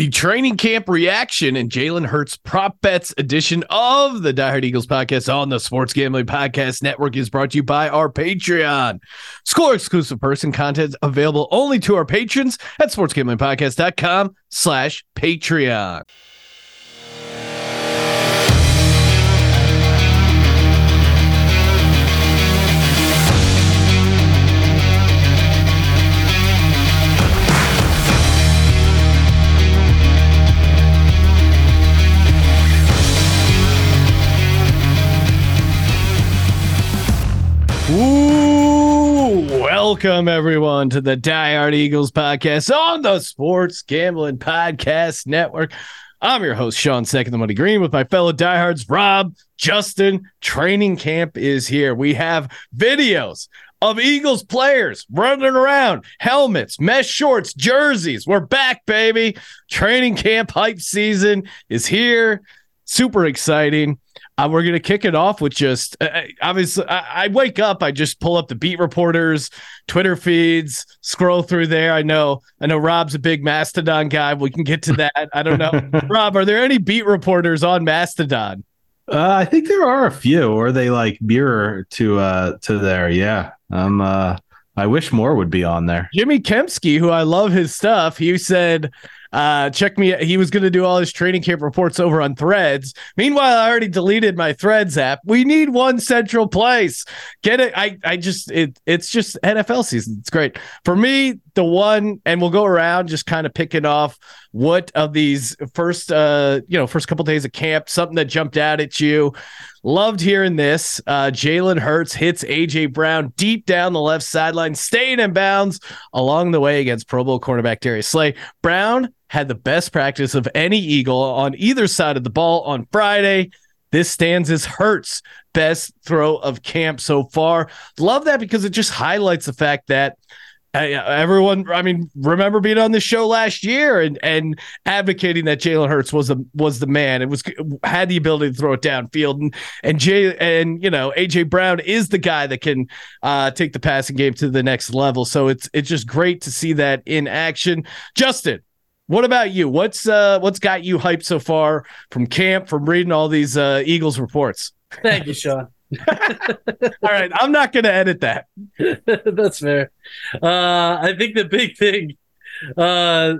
The training camp reaction and Jalen Hurts prop bets edition of the Diehard Eagles podcast on the Sports Gambling Podcast Network is brought to you by our Patreon. Score exclusive person content available only to our patrons at sportsgamblingpodcast.com slash Patreon. Welcome everyone to the Diehard Eagles podcast on the Sports Gambling Podcast Network. I'm your host, Sean Second the Money Green, with my fellow diehards, Rob, Justin. Training camp is here. We have videos of Eagles players running around, helmets, mesh shorts, jerseys. We're back, baby. Training camp hype season is here. Super exciting. Uh, we're going to kick it off with just uh, obviously, I, I, wake up, I just pull up the beat reporters, Twitter feeds, scroll through there. I know, I know Rob's a big Mastodon guy. We can get to that. I don't know. Rob, are there any beat reporters on Mastodon? Uh, I think there are a few, or they like mirror to uh to there. Yeah. Um uh I wish more would be on there. Jimmy Kempski, who I love his stuff, he said uh, check me. He was going to do all his training camp reports over on Threads. Meanwhile, I already deleted my Threads app. We need one central place. Get it? I I just it it's just NFL season. It's great for me. The one, and we'll go around just kind of picking off what of these first uh you know first couple days of camp something that jumped out at you. Loved hearing this. Uh, Jalen Hurts hits AJ Brown deep down the left sideline, staying in bounds along the way against Pro Bowl cornerback Darius Slay. Brown had the best practice of any Eagle on either side of the ball on Friday. This stands as Hurts' best throw of camp so far. Love that because it just highlights the fact that everyone, I mean, remember being on the show last year and and advocating that Jalen Hurts was the was the man. It was had the ability to throw it downfield, and and Jay and you know AJ Brown is the guy that can uh, take the passing game to the next level. So it's it's just great to see that in action. Justin, what about you? What's uh what's got you hyped so far from camp, from reading all these uh, Eagles reports? Thank you, Sean. all right, I'm not going to edit that. That's fair. Uh, I think the big thing, uh,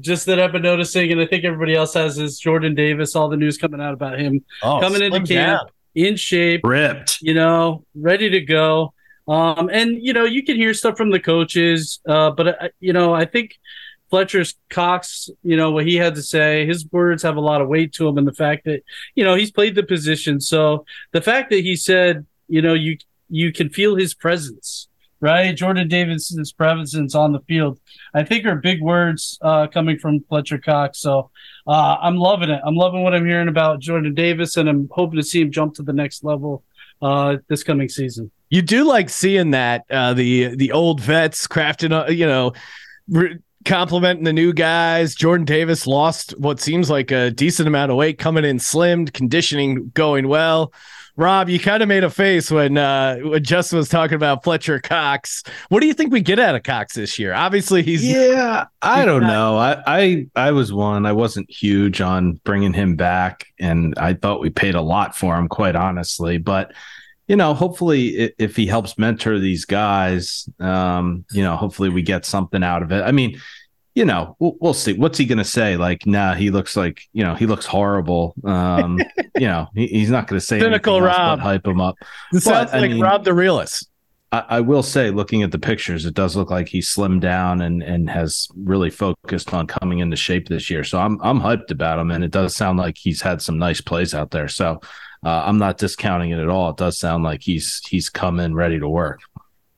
just that I've been noticing, and I think everybody else has, is Jordan Davis. All the news coming out about him oh, coming into camp down. in shape, ripped, you know, ready to go. Um, and you know, you can hear stuff from the coaches, uh, but uh, you know, I think Fletcher's Cox, you know, what he had to say, his words have a lot of weight to him. And the fact that, you know, he's played the position. So the fact that he said, you know, you, you can feel his presence, right? Jordan Davis's presence on the field, I think are big words uh, coming from Fletcher Cox. So uh, I'm loving it. I'm loving what I'm hearing about Jordan Davis, and I'm hoping to see him jump to the next level uh, this coming season. You do like seeing that uh, the the old vets crafting, uh, you know, re- complimenting the new guys. Jordan Davis lost what seems like a decent amount of weight, coming in slimmed, conditioning going well. Rob, you kind of made a face when uh, when Justin was talking about Fletcher Cox. What do you think we get out of Cox this year? Obviously, he's yeah. I don't not- know. I, I I was one. I wasn't huge on bringing him back, and I thought we paid a lot for him, quite honestly. But you know, hopefully, if he helps mentor these guys, um, you know, hopefully we get something out of it. I mean, you know, we'll, we'll see. What's he going to say? Like, nah, he looks like, you know, he looks horrible. Um, you know, he, he's not going to say cynical Rob. hype him up. This but, sounds like mean, Rob the realist. I, I, will say, looking at the pictures, it does look like he slimmed down and and has really focused on coming into shape this year. So I'm I'm hyped about him, and it does sound like he's had some nice plays out there. So uh, I'm not discounting it at all. It does sound like he's he's come in ready to work.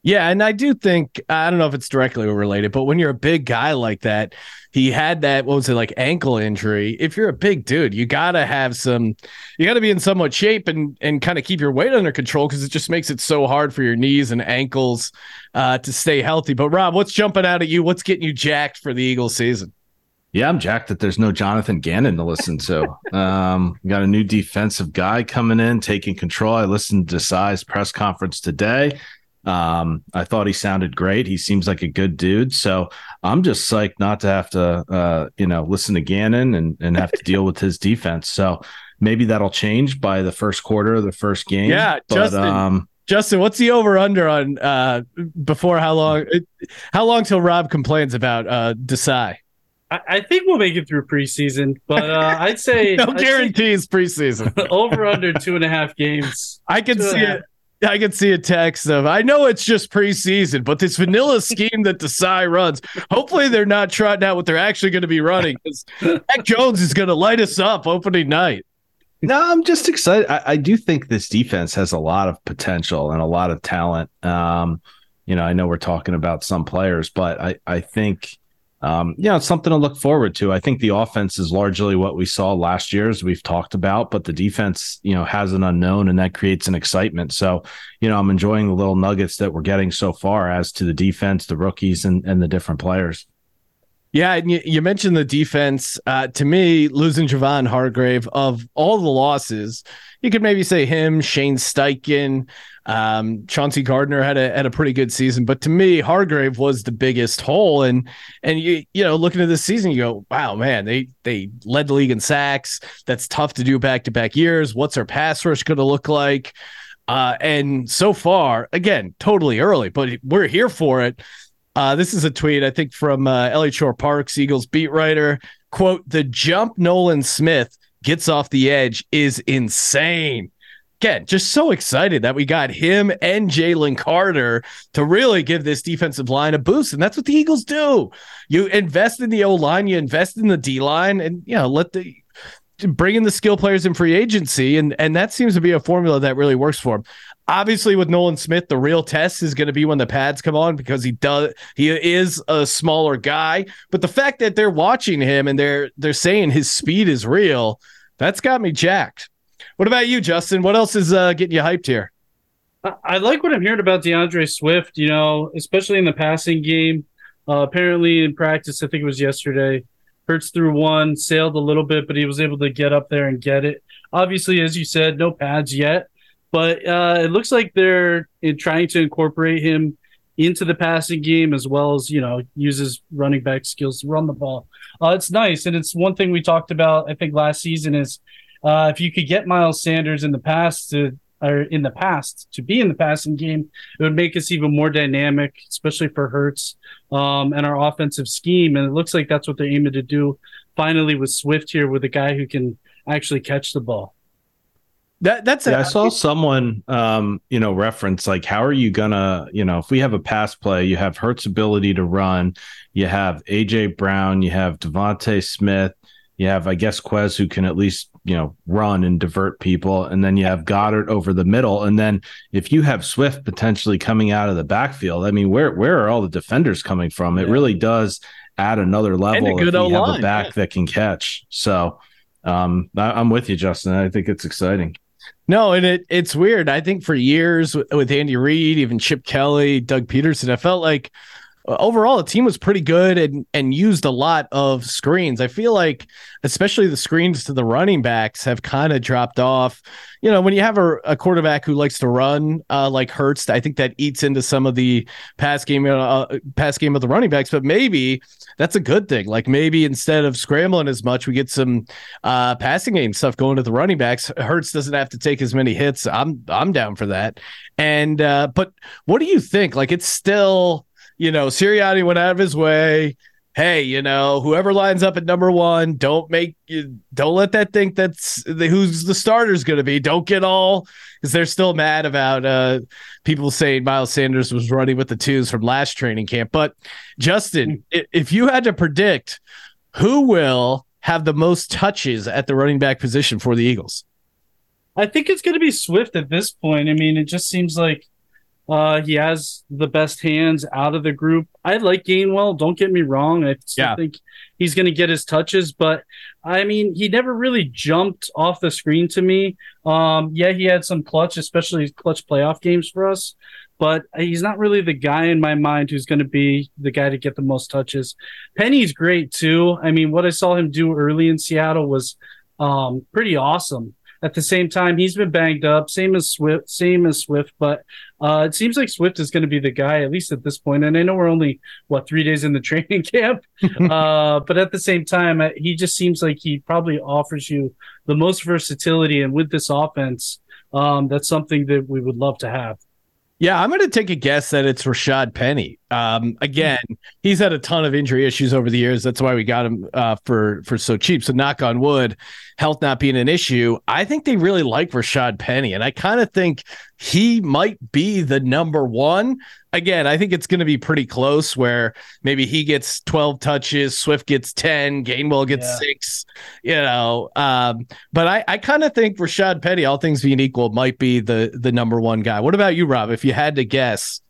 Yeah, and I do think I don't know if it's directly related, but when you're a big guy like that, he had that what was it like ankle injury. If you're a big dude, you gotta have some, you gotta be in somewhat shape and and kind of keep your weight under control because it just makes it so hard for your knees and ankles uh, to stay healthy. But Rob, what's jumping out at you? What's getting you jacked for the Eagles season? Yeah, I'm jacked that there's no Jonathan Gannon to listen to. um, got a new defensive guy coming in, taking control. I listened to Si's press conference today. Um, I thought he sounded great. He seems like a good dude. So I'm just psyched not to have to, uh, you know, listen to Gannon and, and have to deal with his defense. So maybe that'll change by the first quarter of the first game. Yeah, but, Justin. um, Justin, what's the over under on uh before how long how long till Rob complains about uh Desai? I, I think we'll make it through preseason, but uh, I'd say No I'd say guarantees preseason. over under two and a half games. I can see it. I can see a text of I know it's just preseason, but this vanilla scheme that Desai runs, hopefully they're not trotting out what they're actually going to be running because Mac Jones is going to light us up opening night. No, I'm just excited. I, I do think this defense has a lot of potential and a lot of talent. Um, you know, I know we're talking about some players, but I, I think, um, you know, it's something to look forward to. I think the offense is largely what we saw last year, as we've talked about, but the defense, you know, has an unknown and that creates an excitement. So, you know, I'm enjoying the little nuggets that we're getting so far as to the defense, the rookies, and, and the different players. Yeah, and you, you mentioned the defense. Uh, to me, losing Javon Hargrave of all the losses, you could maybe say him, Shane Steichen, um, Chauncey Gardner had a had a pretty good season, but to me, Hargrave was the biggest hole. And and you you know looking at this season, you go, wow, man, they they led the league in sacks. That's tough to do back to back years. What's our pass rush going to look like? Uh, and so far, again, totally early, but we're here for it. Uh, this is a tweet, I think, from uh, Eliot Shorr-Parks, Eagles beat writer. Quote, the jump Nolan Smith gets off the edge is insane. Again, just so excited that we got him and Jalen Carter to really give this defensive line a boost. And that's what the Eagles do. You invest in the O line, you invest in the D line, and you know, let the bring in the skill players in free agency. And and that seems to be a formula that really works for him obviously with Nolan Smith, the real test is going to be when the pads come on because he does he is a smaller guy. But the fact that they're watching him and they're they're saying his speed is real, that's got me jacked. What about you, Justin? What else is uh, getting you hyped here? I, I like what I'm hearing about D'Andre Swift. You know, especially in the passing game. Uh, apparently in practice, I think it was yesterday. Hurts through one, sailed a little bit, but he was able to get up there and get it. Obviously, as you said, no pads yet but uh, it looks like they're in trying to incorporate him into the passing game as well as you know uses running back skills to run the ball. Uh, it's nice, and it's one thing we talked about. I think last season is uh, if you could get Miles Sanders in the past to or in the past to be in the passing game, it would make us even more dynamic, especially for Hurts um, and our offensive scheme. And it looks like that's what they're aiming to do finally with Swift here, with a guy who can actually catch the ball. That that's Yeah, a, I saw someone, um, you know, reference like, how are you gonna, you know, if we have a pass play, you have Hurts ability to run, you have AJ Brown, you have DeVonta Smith, you have, I guess, Quez who can at least, you know, run and divert people, and then you have Goedert over the middle, and then if you have Swift potentially coming out of the backfield, I mean, where where are all the defenders coming from? It Yeah. really does add another level good if you have O-line, a back yeah. that can catch. So, um, I, I'm with you, Justin. I think it's exciting. No, and it it's weird. I think for years with, with Andy Reid, even Chip Kelly, Doug Pederson, I felt like overall the team was pretty good and and used a lot of screens. I feel like especially the screens to the running backs have kind of dropped off. You know, when you have a, a quarterback who likes to run uh, like Hurts, I think that eats into some of the pass game uh, pass game of the running backs. But maybe that's a good thing. Like maybe instead of scrambling as much, we get some uh, passing game stuff going to the running backs. Hurts doesn't have to take as many hits. I'm I'm down for that. And uh, but what do you think? Like it's still, you know, Sirianni went out of his way. Hey, you know, whoever lines up at number one, don't make don't let that think that's the, who's the starter's going to be. Don't get all because they're still mad about uh, people saying Miles Sanders was running with the twos from last training camp. But Justin, if you had to predict who will have the most touches at the running back position for the Eagles? I think it's going to be Swift at this point. I mean, it just seems like uh, he has the best hands out of the group. I like Gainwell. Don't get me wrong. I still Yeah. think he's going to get his touches, but I mean, he never really jumped off the screen to me. Um, yeah, he had some clutch, especially clutch playoff games for us, but he's not really the guy in my mind who's going to be the guy to get the most touches. Penny's great too. I mean, what I saw him do early in Seattle was um, pretty awesome. At the same time, he's been banged up. Same as Swift. Same as Swift. But uh, it seems like Swift is going to be the guy at least at this point. And I know we're only what three days in the training camp, uh, but at the same time, uh, he just seems like he probably offers you the most versatility. And with this offense, um, that's something that we would love to have. Yeah, I'm going to take a guess that it's Rashaad Penny. Um, again, he's had a ton of injury issues over the years. That's why we got him uh, for for so cheap. So knock on wood, health not being an issue. I think they really like Rashaad Penny, and I kind of think he might be the number one. Again, I think it's going to be pretty close. Where maybe he gets 12 touches, Swift gets 10, Gainwell gets yeah. six. You know, um, but I I kind of think Rashaad Penny, all things being equal, might be the the number one guy. What about you, Rob? If you had to guess.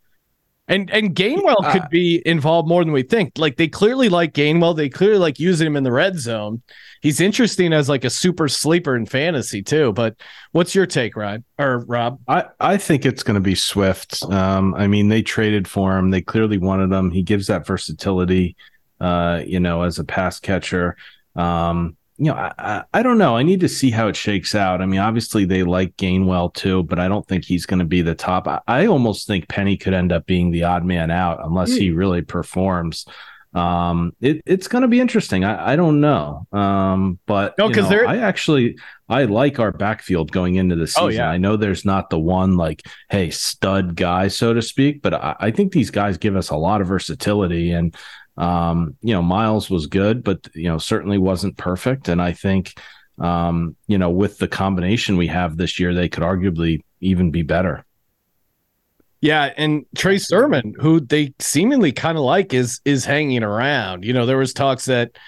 And and Gainwell could be involved more than we think. Like they clearly like Gainwell. They clearly like using him in the red zone. He's interesting as like a super sleeper in fantasy too. But what's your take, Ryan or Rob? I, I think it's going to be Swift. Um, I mean, they traded for him. They clearly wanted him. He gives that versatility, uh, you know, as a pass catcher. Um, you know, I, I don't know. I need to see how it shakes out. I mean, obviously they like Gainwell too, but I don't think he's going to be the top. I, I, almost think Penny could end up being the odd man out unless he hmm. really performs. Um, it, it's going to be interesting. I, I don't know. Um, but no, because I actually I like our backfield going into the season. Oh, yeah. I know there's not the one like, hey, stud guy, so to speak, but I, I think these guys give us a lot of versatility and um, you know, Miles was good, but you know, certainly wasn't perfect. And I think, um, you know, with the combination we have this year, they could arguably even be better. Yeah, and Trey Sermon, who they seemingly kind of like, is is hanging around. You know, there was talks that,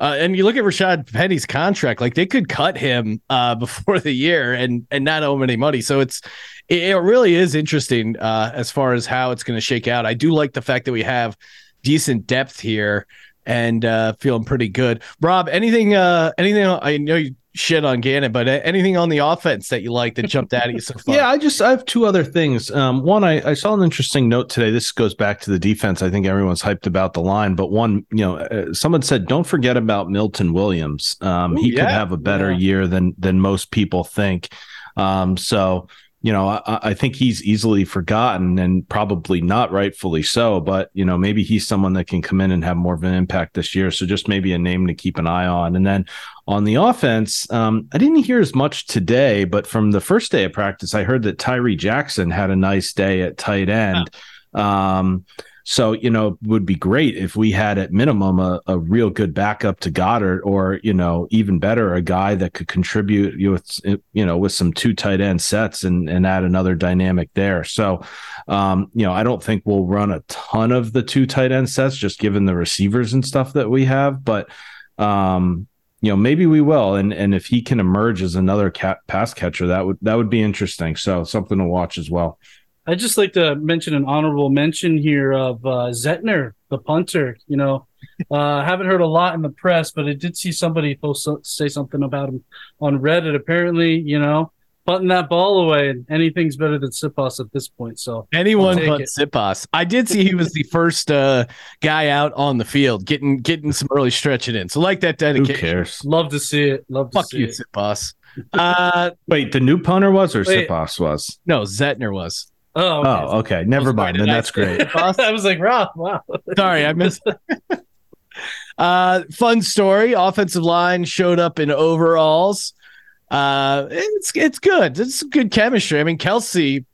uh, and you look at Rashaad Penny's contract, like they could cut him uh, before the year and and not owe him any money. So it's it, it really is interesting uh, as far as how it's going to shake out. I do like the fact that we have decent depth here and uh, feeling pretty good. Rob, anything? Uh, anything? I know you shit on Gannon, but anything on the offense that you like that jumped out at you so far? Yeah, I just I have two other things. Um, one, I, I saw an interesting note today. This goes back to the defense. I think everyone's hyped about the line, but one, you know, uh, someone said don't forget about Milton Williams. Um, Ooh, he yeah, could have a better yeah. year than than most people think. Um, so you know, I, I, think he's easily forgotten and probably not rightfully so. But you know, maybe he's someone that can come in and have more of an impact this year. So just maybe a name to keep an eye on. And then on the offense, um, I didn't hear as much today, but from the first day of practice, I heard that Tyree Jackson had a nice day at tight end. Um, so, you know, would be great if we had at minimum a, a real good backup to Goedert or, you know, even better, a guy that could contribute with, you know, with some two tight end sets and, and add another dynamic there. So, um, you know, I don't think we'll run a ton of the two tight end sets just given the receivers and stuff that we have. But, um, you know, maybe we will. And, and if he can emerge as another cat pass catcher, that would, that would be interesting. So something to watch as well. I'd just like to mention an honorable mention here of uh, Zentner, the punter. You know, uh, haven't heard a lot in the press, but I did see somebody post say something about him on Reddit. Apparently, you know, putting that ball away, and anything's better than Siposs at this point. So anyone but Siposs. I did see he was the first uh, guy out on the field, getting getting some early stretching in. So like that dedication. Who cares? Love to see it. Love to Fuck see you, it. Siposs. Uh, wait, the new punter was or Siposs was? No, Zentner was. Oh, okay. Oh, okay. Never mind. Then that's great. I was like, Rob, wow. Sorry, I missed. uh, fun story. Offensive line showed up in overalls. Uh, it's it's good. It's good chemistry. I mean, Kelce,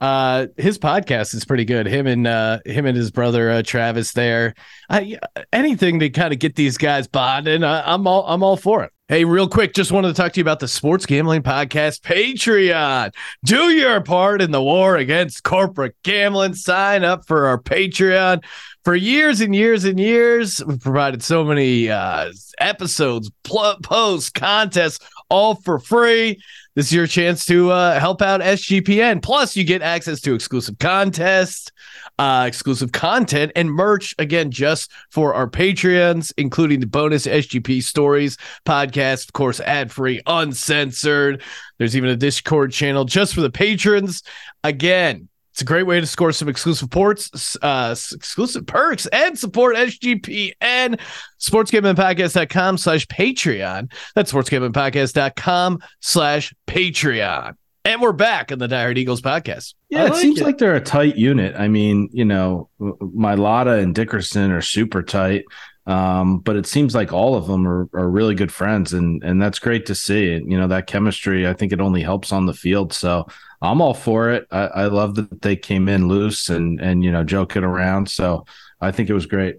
uh, his podcast is pretty good. Him and uh, him and his brother uh, Travis there. I, anything to kind of get these guys bonding. I, I'm all I'm all for it. Hey, real quick, just wanted to talk to you about the Sports Gambling Podcast Patreon. Do your part in the war against corporate gambling. Sign up for our Patreon. For years and years and years, we've provided so many uh, episodes, pl- posts, contests, all for free. This is your chance to uh, help out SGPN. Plus, you get access to exclusive contests, uh, exclusive content, and merch again just for our Patreons, including the bonus SGP stories podcast, of course, ad free, uncensored. There's even a Discord channel just for the patrons. Again, It's a great way to score some exclusive ports, uh, exclusive perks, and support SGPN. SportsGamblingPodcast.com slash Patreon. That's SportsGamblingPodcast.com slash Patreon. And we're back on the Diehard Eagles podcast. Yeah, it seems it. like they're a tight unit. I mean, you know, Mailata and Dickerson are super tight. Um, but it seems like all of them are, are really good friends, and and that's great to see. You know that chemistry. I think it only helps on the field. So I'm all for it. I, I love that they came in loose and and you know joking around. So I think it was great.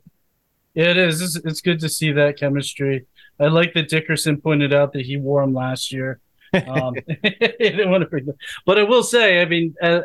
Yeah, it is. It's, it's good to see that chemistry. I like that Dickerson pointed out that he wore them last year. Um, didn't want to bring them. But I will say, I mean, uh,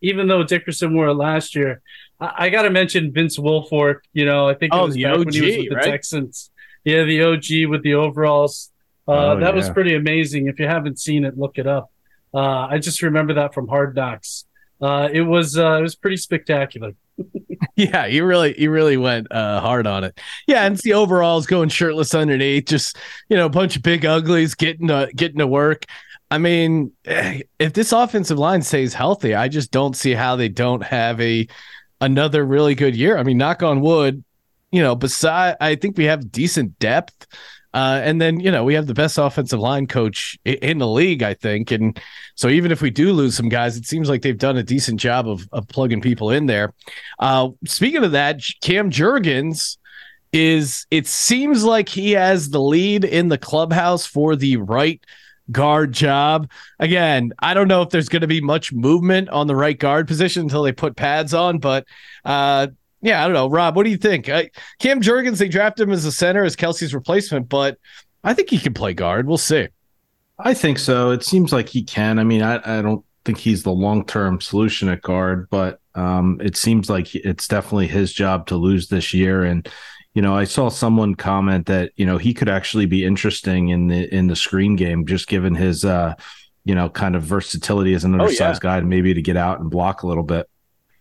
even though Dickerson wore it last year, I, I got to mention Vince Wilfork. You know, I think oh, it was the OG, when he was with the right? Texans. Yeah, the OG with the overalls. Uh, oh, that yeah. was pretty amazing. If you haven't seen it, look it up. Uh, I just remember that from Hard Knocks. Uh, it was uh, it was pretty spectacular. yeah, he really he really went uh, hard on it. Yeah, and the overalls going shirtless underneath, just you know, a bunch of big uglies getting to getting to work. I mean, eh, if this offensive line stays healthy, I just don't see how they don't have a another really good year. I mean, knock on wood, you know, beside I think we have decent depth. Uh, and then, you know, we have the best offensive line coach in the league, I think. And so even if we do lose some guys, it seems like they've done a decent job of, of plugging people in there. Uh, speaking of that, Cam Jurgens is, it seems like he has the lead in the clubhouse for the right guard job. Again, I don't know if there's going to be much movement on the right guard position until they put pads on, but uh, yeah, I don't know. Rob, what do you think? Uh, Cam Jurgens, they drafted him as a center as Kelce's replacement, but I think he can play guard. We'll see. I think so. It seems like he can. I mean, I, I don't think he's the long term solution at guard, but um, it seems like it's definitely his job to lose this year. And you know, I saw someone comment that you know he could actually be interesting in the in the screen game, just given his uh, you know kind of versatility as an undersized oh, yeah. guy, and maybe to get out and block a little bit.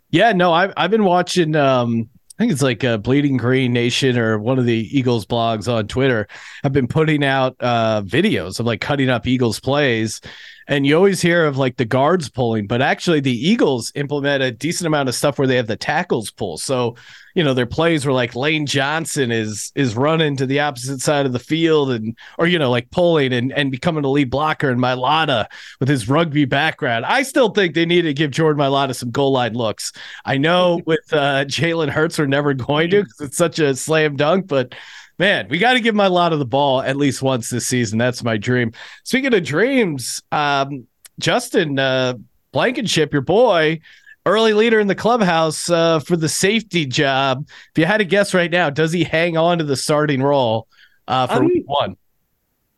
Yeah, no, I've I've been watching. Um, I think it's like a Bleeding Green Nation or one of the Eagles blogs on Twitter. I've been putting out uh, videos of like cutting up Eagles plays, and you always hear of like the guards pulling, but actually the Eagles implement a decent amount of stuff where they have the tackles pull. So you know their plays were like Lane Johnson is is running to the opposite side of the field and or you know like pulling and and becoming a lead blocker and Mailata with his rugby background. I still think they need to give Jordan Mailata some goal line looks. I know with uh, Jalen Hurts we're never going to because it's such a slam dunk, but man, we got to give Mailata the ball at least once this season. That's my dream. Speaking of dreams, um, Justin uh, Blankenship, your boy, early leader in the clubhouse uh, for the safety job. If you had to guess right now, does he hang on to the starting role uh, for week one?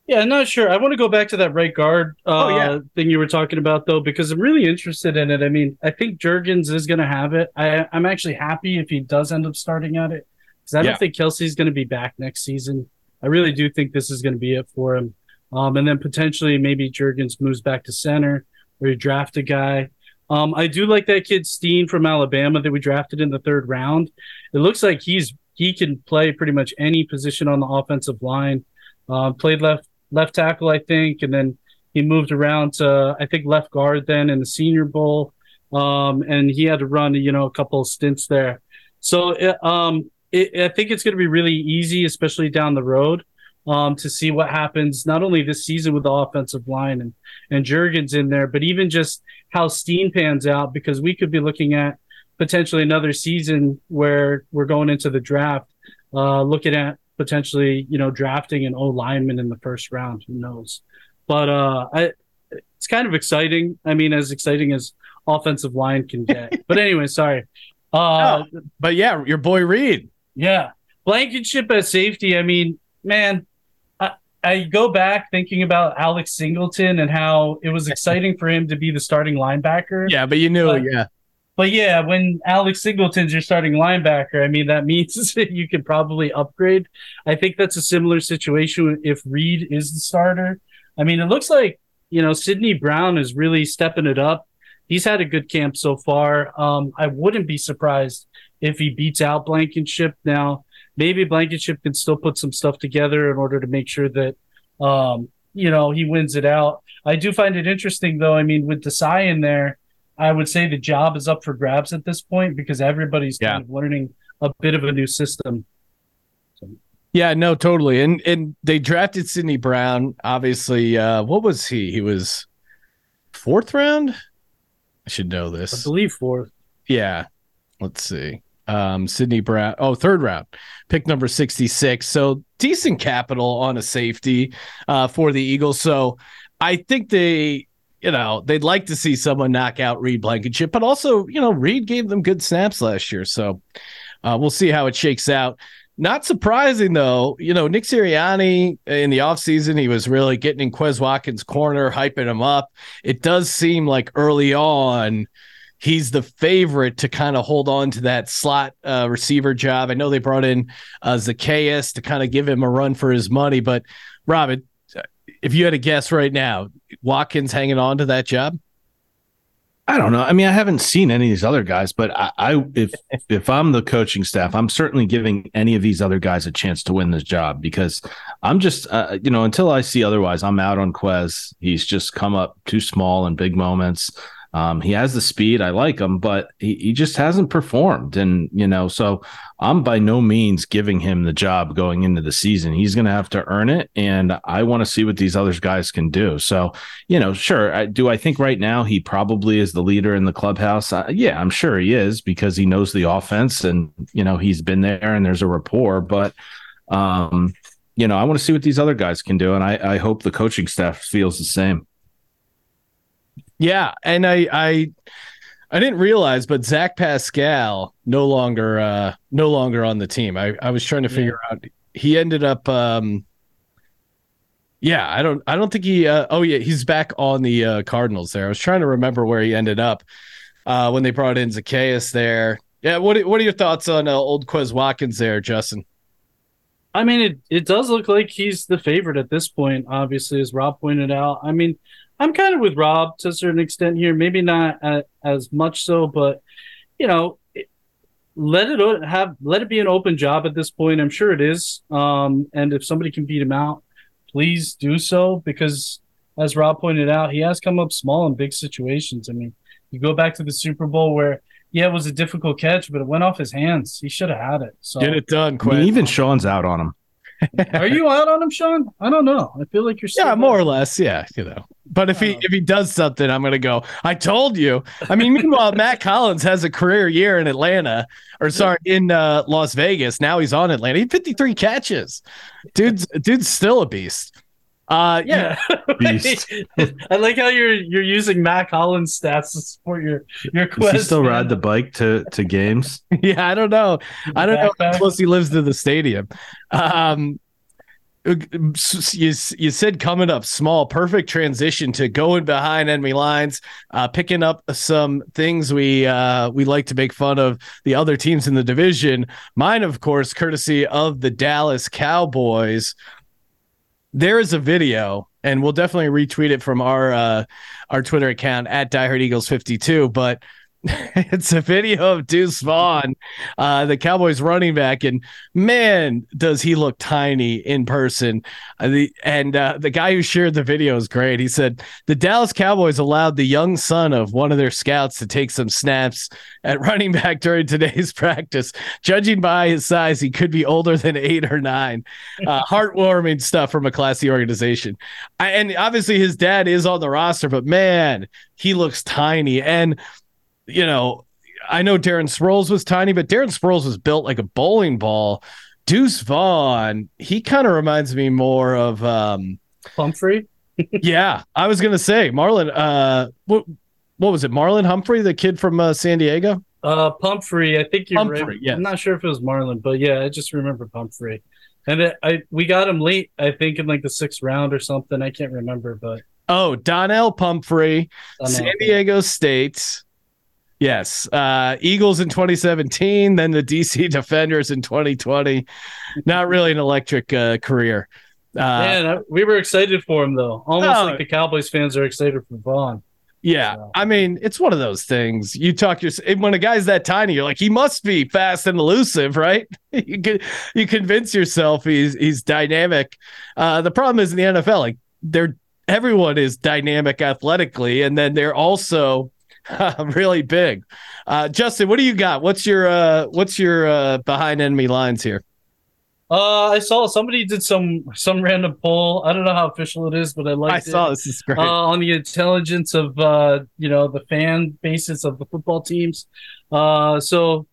Yeah, I'm not sure. I want to go back to that right guard uh, oh, yeah. thing you were talking about, though, because I'm really interested in it. I mean, I think Jurgens is going to have it. I, am actually happy if he does end up starting at it because I don't think Kelce's going to be back next season. I really do think this is going to be it for him. Um, and then potentially maybe Jurgens moves back to center or you draft a guy. Um, I do like that kid Steen from Alabama that we drafted in the third round. It looks like he's he can play pretty much any position on the offensive line. Uh, played left left tackle, I think, and then he moved around to I think left guard then in the Senior Bowl, um, and he had to run you know a couple of stints there. So um, it, I think it's going to be really easy, especially down the road um, to see what happens not only this season with the offensive line and and Jurgens in there, but even just how Steen pans out because we could be looking at potentially another season where we're going into the draft, uh, looking at potentially you know drafting an O lineman in the first round. Who knows? But uh, I, it's kind of exciting. I mean, as exciting as offensive line can get. but anyway, sorry. Uh, no, but yeah, your boy Reed. Yeah, Blankenship at safety. I mean, man, I go back thinking about Alex Singleton and how it was exciting for him to be the starting linebacker. Yeah, but you knew, but, yeah. But yeah, when Alex Singleton's your starting linebacker, I mean that means that you could probably upgrade. I think that's a similar situation if Reed is the starter. I mean, it looks like you know Sydney Brown is really stepping it up. He's had a good camp so far. Um, I wouldn't be surprised if he beats out Blankenship now maybe Blankenship can still put some stuff together in order to make sure that um, you know he wins it out. I do find it interesting though. I mean, with Desai in there, I would say the job is up for grabs at this point because everybody's Yeah. kind of learning a bit of a new system. Yeah, no, totally. And and they drafted Sydney Brown. Obviously, uh, what was he? He was fourth round. I should know this. I believe fourth. Yeah. Let's see. Um, Sydney Brown. Oh, third round, pick number 66. So decent capital on a safety uh, for the Eagles. So I think they, you know, they'd like to see someone knock out Reed Blankenship, but also, you know, Reed gave them good snaps last year. So uh, we'll see how it shakes out. Not surprising though, you know, Nick Sirianni in the offseason, he was really getting in Quez Watkins' corner, hyping him up. It does seem like early on, he's the favorite to kind of hold on to that slot uh, receiver job. I know they brought in uh, Zaccheaus to kind of give him a run for his money, but Robin, if you had a guess right now, Watkins hanging on to that job? I don't know. I mean, I haven't seen any of these other guys, but I, I if if I'm the coaching staff, I'm certainly giving any of these other guys a chance to win this job because I'm just, uh, you know, until I see otherwise, I'm out on Quez. He's just come up too small in big moments. Um, he has the speed. I like him, but he, he just hasn't performed. And, you know, so I'm by no means giving him the job going into the season. He's going to have to earn it. And I want to see what these other guys can do. So, you know, sure. I, do I think right now he probably is the leader in the clubhouse? Uh, yeah, I'm sure he is because he knows the offense and, you know, he's been there and there's a rapport. But, um, you know, I want to see what these other guys can do. And I, I hope the coaching staff feels the same. Yeah, and I I I didn't realize, but Zach Pascal no longer uh no longer on the team. I I was trying to figure out he ended up um yeah, I don't I don't think he uh, oh yeah, he's back on the uh Cardinals there. I was trying to remember where he ended up uh when they brought in Zaccheaus there. Yeah, what what are your thoughts on uh, old Quez Watkins there, Justin? I mean, it, it does look like he's the favorite at this point, obviously, as Rob pointed out. I mean, I'm kind of with Rob to a certain extent here, maybe not a as much so, but, you know, it, let it o- have let it be an open job at this point. I'm sure it is. Um, and if somebody can beat him out, please do so because, as Rob pointed out, he has come up small in big situations. I mean, you go back to the Super Bowl where, yeah, it was a difficult catch, but it went off his hands. He should have had it. So Get it done, I mean, even Sean's out on him. Are you out on him, Sean? I don't know. I feel like you're still Yeah, there. more or less. Yeah, you know. But if he if he does something, I'm gonna go. I told you. I mean, meanwhile, Mack Hollins has a career year in Atlanta, or sorry, in uh, Las Vegas. Now he's on Atlanta. He had 53 catches. Dude's dude's still a beast. Uh, Yeah, Beast. I like how you're you're using Mack Hollins stats to support your your Does he still man. ride the bike to to games? yeah, I don't know. I don't know how Backpack. close he lives to the stadium. Um, you, you said coming up small, perfect transition to going behind enemy lines, uh, picking up some things we uh, we like to make fun of the other teams in the division. Mine, of course, courtesy of the Dallas Cowboys. There is a video, and we'll definitely retweet it from our uh, our Twitter account at Diehard Eagles fifty two, but. it's a video of Deuce Vaughn, uh, the Cowboys running back, and man, does he look tiny in person. Uh, the, and uh, the guy who shared the video is great. He said the Dallas Cowboys allowed the young son of one of their scouts to take some snaps at running back during today's practice. Judging by his size, he could be older than eight or nine. Uh, heartwarming stuff from a classy organization. I, and obviously, his dad is on the roster, but man, he looks tiny. And you know, I know Darren Sproles was tiny, but Darren Sproles was built like a bowling ball. Deuce Vaughn, he kind of reminds me more of um Pumphrey. yeah, I was gonna say Marlon uh what what was it, Marlon Humphrey, the kid from uh, San Diego? Uh, Pumphrey. I think you're Pumphrey, right. yes. I'm not sure if it was Marlon, but yeah, I just remember Pumphrey. And it, I we got him late. I think in like the sixth round or something. I can't remember, but Oh, Donnel Pumphrey, I. San Diego State. Yes. Uh Eagles in 2017, then the DC Defenders in 2020. Not really an electric uh, career. Uh Man, we were excited for him though. Almost Oh. like the Cowboys fans are excited for Vaughn. Yeah, So- I mean, it's one of those things. You talk your when a guy's that tiny, you're like, he must be fast and elusive, right? you can you convince yourself he's he's dynamic. Uh, the problem is in the NFL, like they're everyone is dynamic athletically, and then they're also really big. Uh, Justin, what do you got? What's your uh, what's your uh, behind enemy lines here? Uh, I saw somebody did some some random poll. I don't know how official it is, but I like. I saw it. this is great uh, on the intelligence of uh, you know the fan bases of the football teams. Uh, so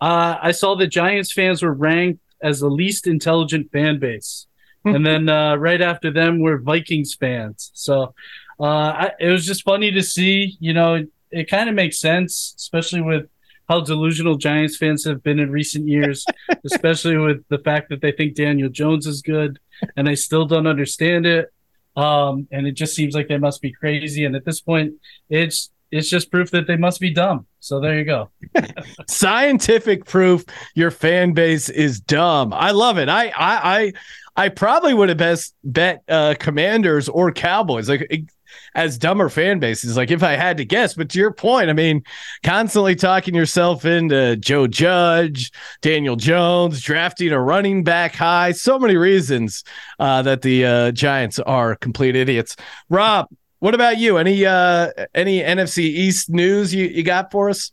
uh, I saw the Giants fans were ranked as the least intelligent fan base, and then uh, right after them were Vikings fans. So uh, I, it was just funny to see. You know, it, kind of makes sense, especially with how delusional Giants fans have been in recent years, especially with the fact that they think Daniel Jones is good, and I still don't understand it. Um, and it just seems like they must be crazy. And at this point, it's it's just proof that they must be dumb. So there you go. Scientific proof your fan base is dumb. I love it. I I I, I probably would have best bet uh, Commanders or Cowboys. Like as dumber fan bases. Like if I had to guess, but to your point, I mean, constantly talking yourself into Joe Judge, Daniel Jones, drafting a running back high. So many reasons uh, that the uh, Giants are complete idiots. Rob, what about you? Any uh, any NFC East news you, you got for us?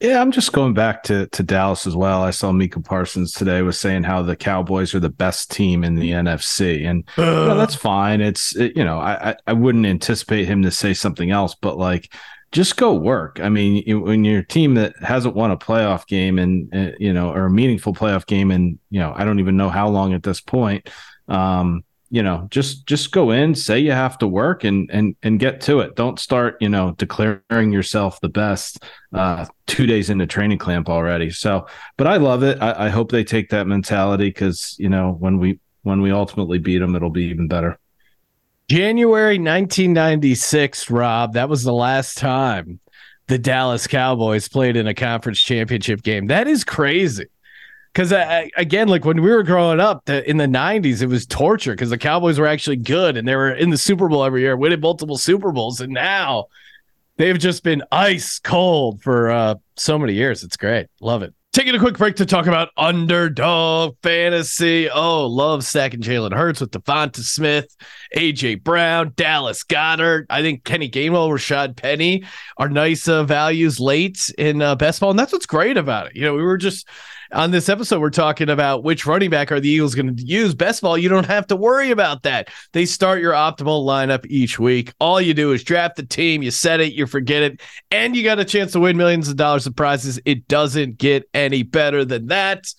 Yeah, I'm just going back to to Dallas as well. I saw Micah Parsons today was saying how the Cowboys are the best team in the NFC, and you know, that's fine. It's it, you know I I wouldn't anticipate him to say something else, but like just go work. I mean, when you're a team that hasn't won a playoff game and uh, you know or a meaningful playoff game, and you know I don't even know how long at this point. Um, you know just just go in say you have to work and and and get to it. Don't start you know declaring yourself the best uh two days into training camp already. So but i love it. I, I hope they take that mentality because you know when we when we ultimately beat them it'll be even better. January 1996 rob that was the last time the dallas cowboys played in a conference championship game. That is crazy because again, like when we were growing up the, in the '90s, it was torture because the Cowboys were actually good and they were in the Super Bowl every year, winning multiple Super Bowls, and now they've just been ice cold for uh, so many years. It's great, love it. Taking a quick break to talk about underdog fantasy. Oh, love stacking Jalen Hurts with Devonta Smith, AJ Brown, Dallas Goedert. I think Kenny Gainwell, Rashaad Penny are nice uh, values late in uh, best ball, and that's what's great about it. You know, we were just on this episode, we're talking about which running back are the Eagles going to use. Best of all, you don't have to worry about that. They start your optimal lineup each week. All you do is draft the team, you set it, you forget it, and you got a chance to win millions of dollars of prizes. It doesn't get any better than that.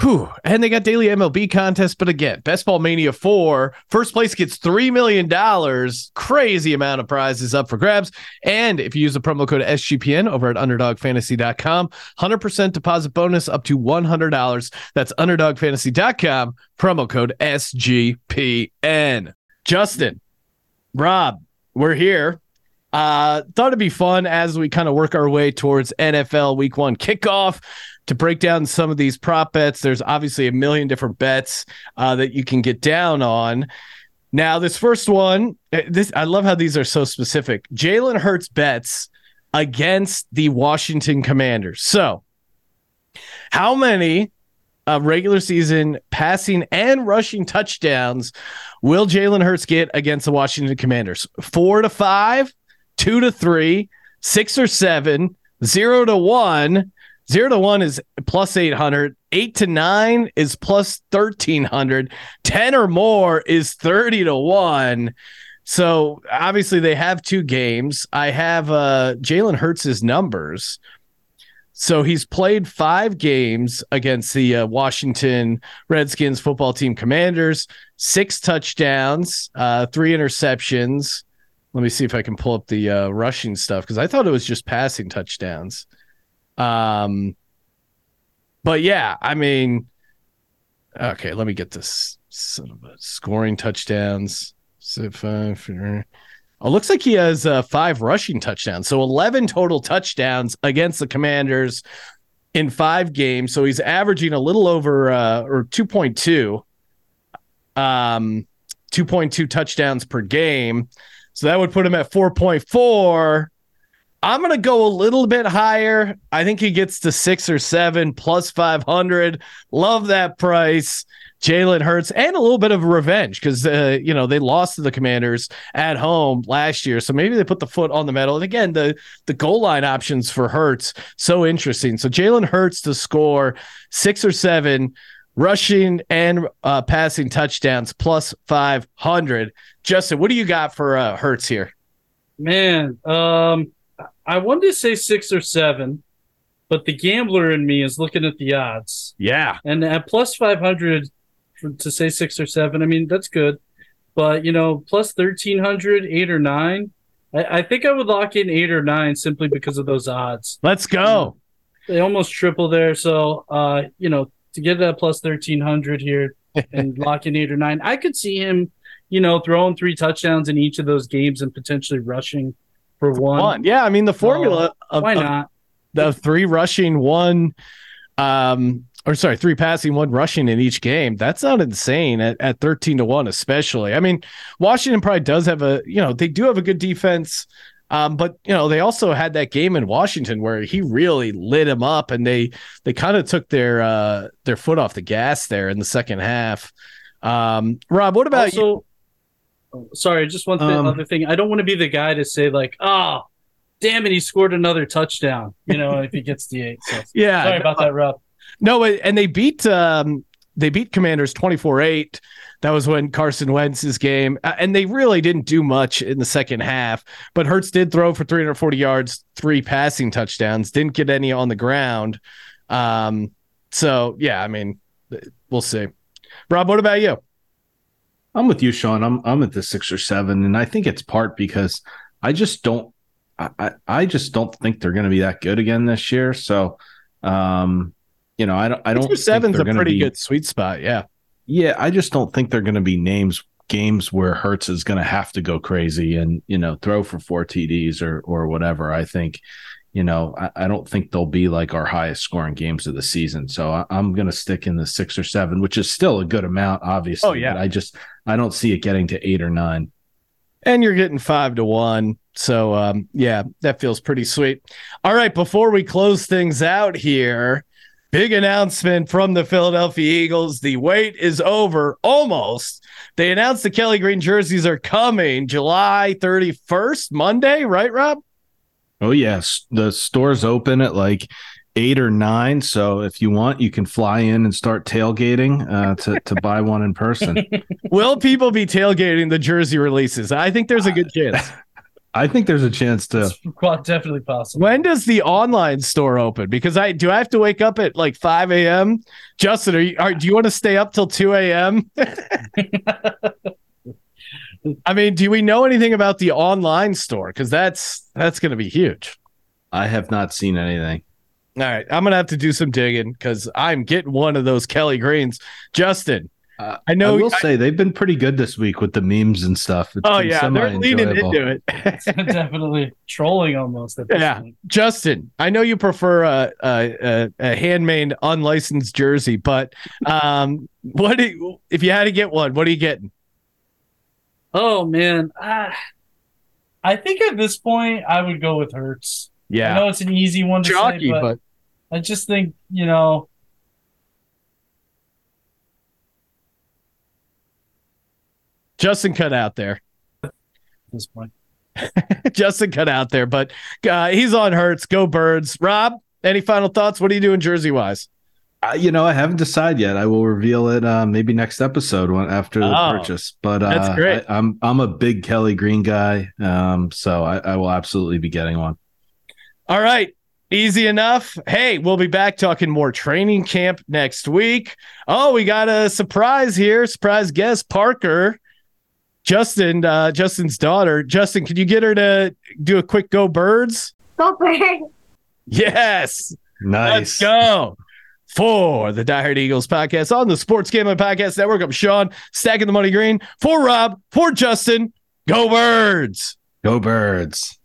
Whew. And they got daily MLB contests. But again, Best Ball Mania 4, first place gets $3 million. Crazy amount of prizes up for grabs. And if you use the promo code SGPN over at underdogfantasy.com, 100% deposit bonus up to $100. That's underdogfantasy.com, promo code SGPN. Justin, Rob, we're here. Uh, thought it'd be fun as we kind of work our way towards NFL week one kickoff to break down some of these prop bets. There's obviously a million different bets uh, that you can get down on. Now, this first one, uh, this I love how these are so specific. Jalen Hurts bets against the Washington Commanders. So, how many uh, regular season passing and rushing touchdowns will Jalen Hurts get against the Washington Commanders? Four to five, two to three, six or seven, zero to one, Zero to one is plus 800. Eight to nine is plus 1300. 10 or more is 30 to one. So obviously they have two games. I have uh, Jalen Hurts' numbers. So he's played five games against the uh, Washington Redskins football team commanders, six touchdowns, uh, three interceptions. Let me see if I can pull up the uh, rushing stuff because I thought it was just passing touchdowns. Um, but yeah, I mean, okay, let me get this scoring touchdowns. Five. Oh, looks like he has uh, five rushing touchdowns, so eleven total touchdowns against the Commanders in five games. So he's averaging a little over uh, or two point two, um, two point two touchdowns per game. So that would put him at four point four I'm going to go a little bit higher. I think he gets to six or seven plus 500. Love that price. Jalen Hurts and a little bit of revenge because, uh, you know, they lost to the Commanders at home last year. So maybe they put the foot on the metal. And again, the, the goal line options for Hurts, so interesting. So Jalen Hurts to score six or seven rushing and uh, passing touchdowns plus 500. Justin, what do you got for uh, Hurts here? Man, um, I wanted to say six or seven, but the gambler in me is looking at the odds. Yeah. And at plus 500 for, to say six or seven, I mean, that's good. But, you know, plus 1300, eight or nine, I, I think I would lock in eight or nine simply because of those odds. Let's go. They almost triple there. So, uh, you know, to get that plus 1300 here and lock in eight or nine, I could see him, you know, throwing three touchdowns in each of those games and potentially rushing for one. One. Yeah. I mean, the formula of, Why of the three rushing, one, um, or sorry, three passing, one rushing in each game. That's not insane at, at 13 to one, especially. I mean, Washington probably does have a, you know, they do have a good defense. Um, but you know, they also had that game in Washington where he really lit him up and they they kind of took their uh their foot off the gas there in the second half. Um, Rob, what about you? also, oh, sorry, just one thing, Um, other thing. I don't want to be the guy to say like, "Oh, damn it, he scored another touchdown." You know, if he gets the eight. So Yeah, sorry about that, Rob. No, and they beat um they beat Commanders 24-8. That was when Carson Wentz's game. Uh, And they really didn't do much in the second half, but Hurts did throw for 340 yards, three passing touchdowns, didn't get any on the ground. Um so yeah, I mean, we'll see. Rob, what about you? I'm with you, Sean. I'm I'm at the six or seven, and I think it's part because I just don't I, I just don't think they're going to be that good again this year. So, um, you know, I don't I don't. Seven's a pretty be- good sweet spot. Yeah. Yeah, I just don't think they're going to be names games where Hurts is going to have to go crazy and you know throw for four TDs or or whatever. I think. You know, I, I don't think they'll be like our highest scoring games of the season. So I, I'm going to stick in the six or seven, which is still a good amount, obviously. Oh, yeah. But I just I don't see it getting to eight or nine. and you're getting five to one. So um, yeah, that feels pretty sweet. All right, before we close things out here, big announcement from the Philadelphia Eagles. The wait is over almost. They announced the Kelly Green jerseys are coming July 31st, Monday, right, Rob? Oh yes, the store's open at like eight or nine. So if you want, you can fly in and start tailgating uh, to to buy one in person. Will people be tailgating the jersey releases? I think there's a good chance. I think there's a chance to. It's quite definitely possible. When does the online store open? Because I do I have to wake up at like 5 a.m. Justin, are you are, do you want to stay up till 2 a.m.? I mean, do we know anything about the online store? Because that's that's gonna be huge. I have not seen anything. All right, I'm gonna have to do some digging because I'm getting one of those Kelly Greens. Justin, Uh, I I know. will say they've been pretty good this week with the memes and stuff. It's oh been yeah, they're leaning into it. definitely trolling almost. At this Yeah. point. Justin, I know you prefer a a, a, a handmade unlicensed jersey, but um, what do you, if you had to get one? What are you getting? Oh man, I think at this point I would go with Hurts. I Yeah, know it's an easy one to jockey, say, but, but I just think you know. Justin cut out there. At this point, Justin cut out there, but uh, he's on Hurts. Go Birds. Rob, any final thoughts? What are you doing jersey wise? Uh, you know, I haven't decided yet. I will reveal it uh, maybe next episode when, after the Oh, purchase. But uh, that's great. I, I'm I'm a big Kelly Green guy, um, so I, I will absolutely be getting one. All right. Easy enough. Hey, we'll be back talking more training camp next week. Oh, we got a surprise here. Surprise guest, Parker. Justin, uh, Justin's daughter. Justin, could you get her to do a quick go birds? Go birds. Yes. Let's Nice. go. For the Diehard Eagles podcast on the Sports Gambling Podcast Network, I'm Sean, stacking the money green. For Rob, for Justin, go birds. Go birds.